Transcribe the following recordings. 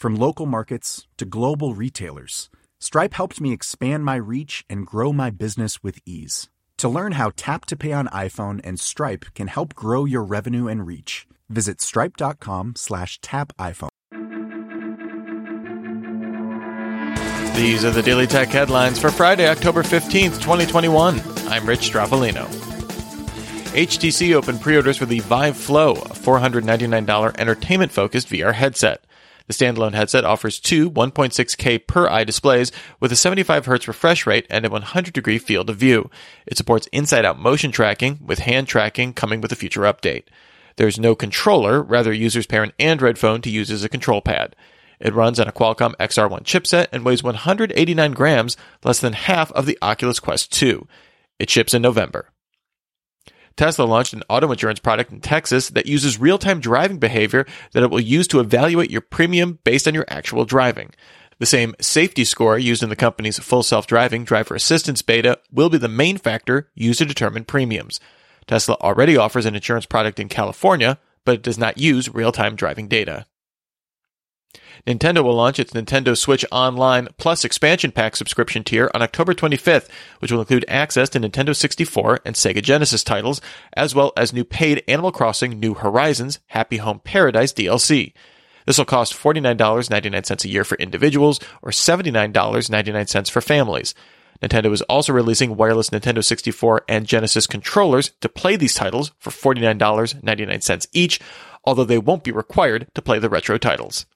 From local markets to global retailers, Stripe helped me expand my reach and grow my business with ease. To learn how Tap to Pay on iPhone and Stripe can help grow your revenue and reach, visit stripe.com slash tap iPhone. These are the Daily Tech headlines for Friday, October 15th, 2021. I'm Rich Stroffolino. HTC opened pre-orders for the Vive Flow, a $499 entertainment-focused VR headset. The standalone headset offers two 1.6K per eye displays with a 75Hz refresh rate and a 100 degree field of view. It supports inside out motion tracking, with hand tracking coming with a future update. There's no controller, rather, users pair an Android phone to use as a control pad. It runs on a Qualcomm XR1 chipset and weighs 189 grams, less than half of the Oculus Quest 2. It ships in November. Tesla launched an auto insurance product in Texas that uses real time driving behavior that it will use to evaluate your premium based on your actual driving. The same safety score used in the company's full self driving driver assistance beta will be the main factor used to determine premiums. Tesla already offers an insurance product in California, but it does not use real time driving data. Nintendo will launch its Nintendo Switch Online Plus expansion pack subscription tier on October 25th, which will include access to Nintendo 64 and Sega Genesis titles, as well as new paid Animal Crossing New Horizons Happy Home Paradise DLC. This will cost $49.99 a year for individuals or $79.99 for families. Nintendo is also releasing wireless Nintendo 64 and Genesis controllers to play these titles for $49.99 each, although they won't be required to play the retro titles.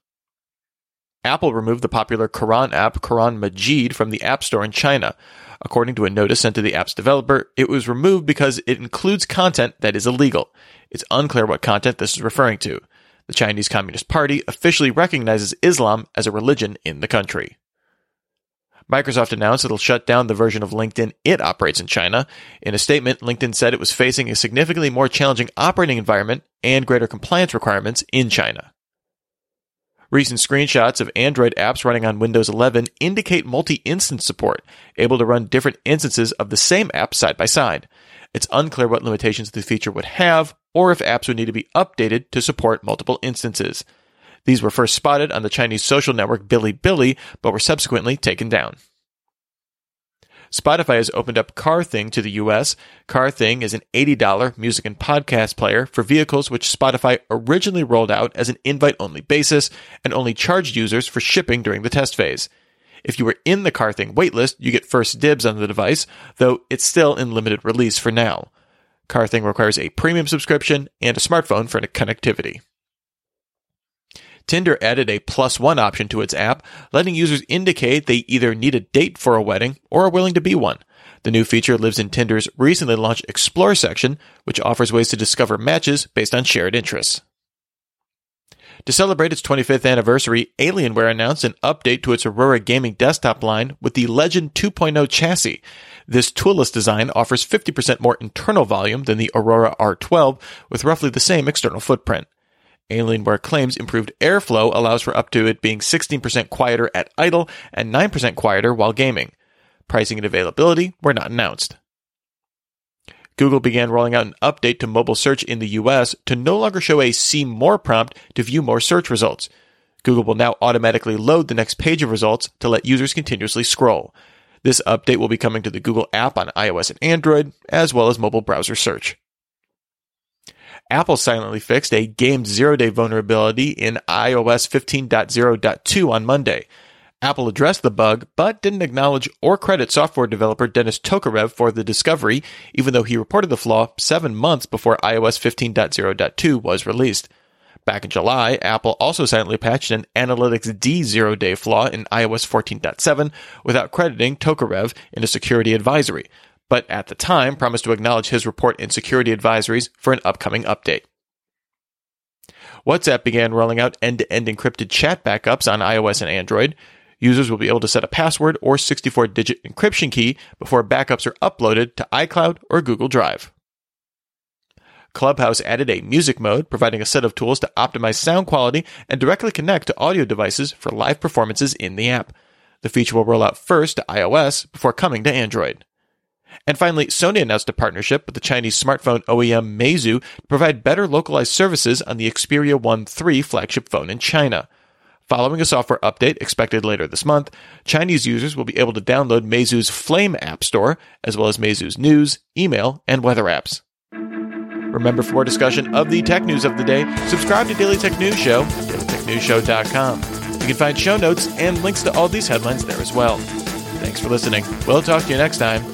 Apple removed the popular Quran app Quran Majeed from the App Store in China. According to a notice sent to the app's developer, it was removed because it includes content that is illegal. It's unclear what content this is referring to. The Chinese Communist Party officially recognizes Islam as a religion in the country. Microsoft announced it'll shut down the version of LinkedIn it operates in China. In a statement, LinkedIn said it was facing a significantly more challenging operating environment and greater compliance requirements in China. Recent screenshots of Android apps running on Windows 11 indicate multi instance support, able to run different instances of the same app side by side. It's unclear what limitations the feature would have, or if apps would need to be updated to support multiple instances. These were first spotted on the Chinese social network Bilibili, but were subsequently taken down. Spotify has opened up CarThing to the US. CarThing is an $80 music and podcast player for vehicles which Spotify originally rolled out as an invite only basis and only charged users for shipping during the test phase. If you were in the CarThing waitlist, you get first dibs on the device, though it's still in limited release for now. CarThing requires a premium subscription and a smartphone for connectivity. Tinder added a plus one option to its app, letting users indicate they either need a date for a wedding or are willing to be one. The new feature lives in Tinder's recently launched Explore section, which offers ways to discover matches based on shared interests. To celebrate its 25th anniversary, Alienware announced an update to its Aurora gaming desktop line with the Legend 2.0 chassis. This toolless design offers 50% more internal volume than the Aurora R12 with roughly the same external footprint. Alienware claims improved airflow allows for up to it being 16% quieter at idle and 9% quieter while gaming. Pricing and availability were not announced. Google began rolling out an update to mobile search in the US to no longer show a see more prompt to view more search results. Google will now automatically load the next page of results to let users continuously scroll. This update will be coming to the Google app on iOS and Android, as well as mobile browser search. Apple silently fixed a game zero day vulnerability in iOS 15.0.2 on Monday. Apple addressed the bug, but didn't acknowledge or credit software developer Denis Tokarev for the discovery, even though he reported the flaw seven months before iOS 15.0.2 was released. Back in July, Apple also silently patched an analyticsd zero day flaw in iOS 14.7 without crediting Tokarev in a security advisory, but at the time promised to acknowledge his report in security advisories for an upcoming update. WhatsApp began rolling out end to end encrypted chat backups on iOS and Android. Users will be able to set a password or 64 digit encryption key before backups are uploaded to iCloud or Google Drive. Clubhouse added a music mode, providing a set of tools to optimize sound quality and directly connect to audio devices for live performances in the app. The feature will roll out first to iOS before coming to Android. And finally, Sony announced a partnership with the Chinese smartphone OEM Meizu to provide better localized services on the Xperia 1 III flagship phone in China. Following a software update expected later this month, Chinese users will be able to download Meizu's Flyme App Store, as well as Meizu's news, email, and weather apps. Remember, for more discussion of the tech news of the day, subscribe to Daily Tech News Show, dailytechnewsshow.com. You can find show notes and links to all these headlines there as well. Thanks for listening. We'll talk to you next time.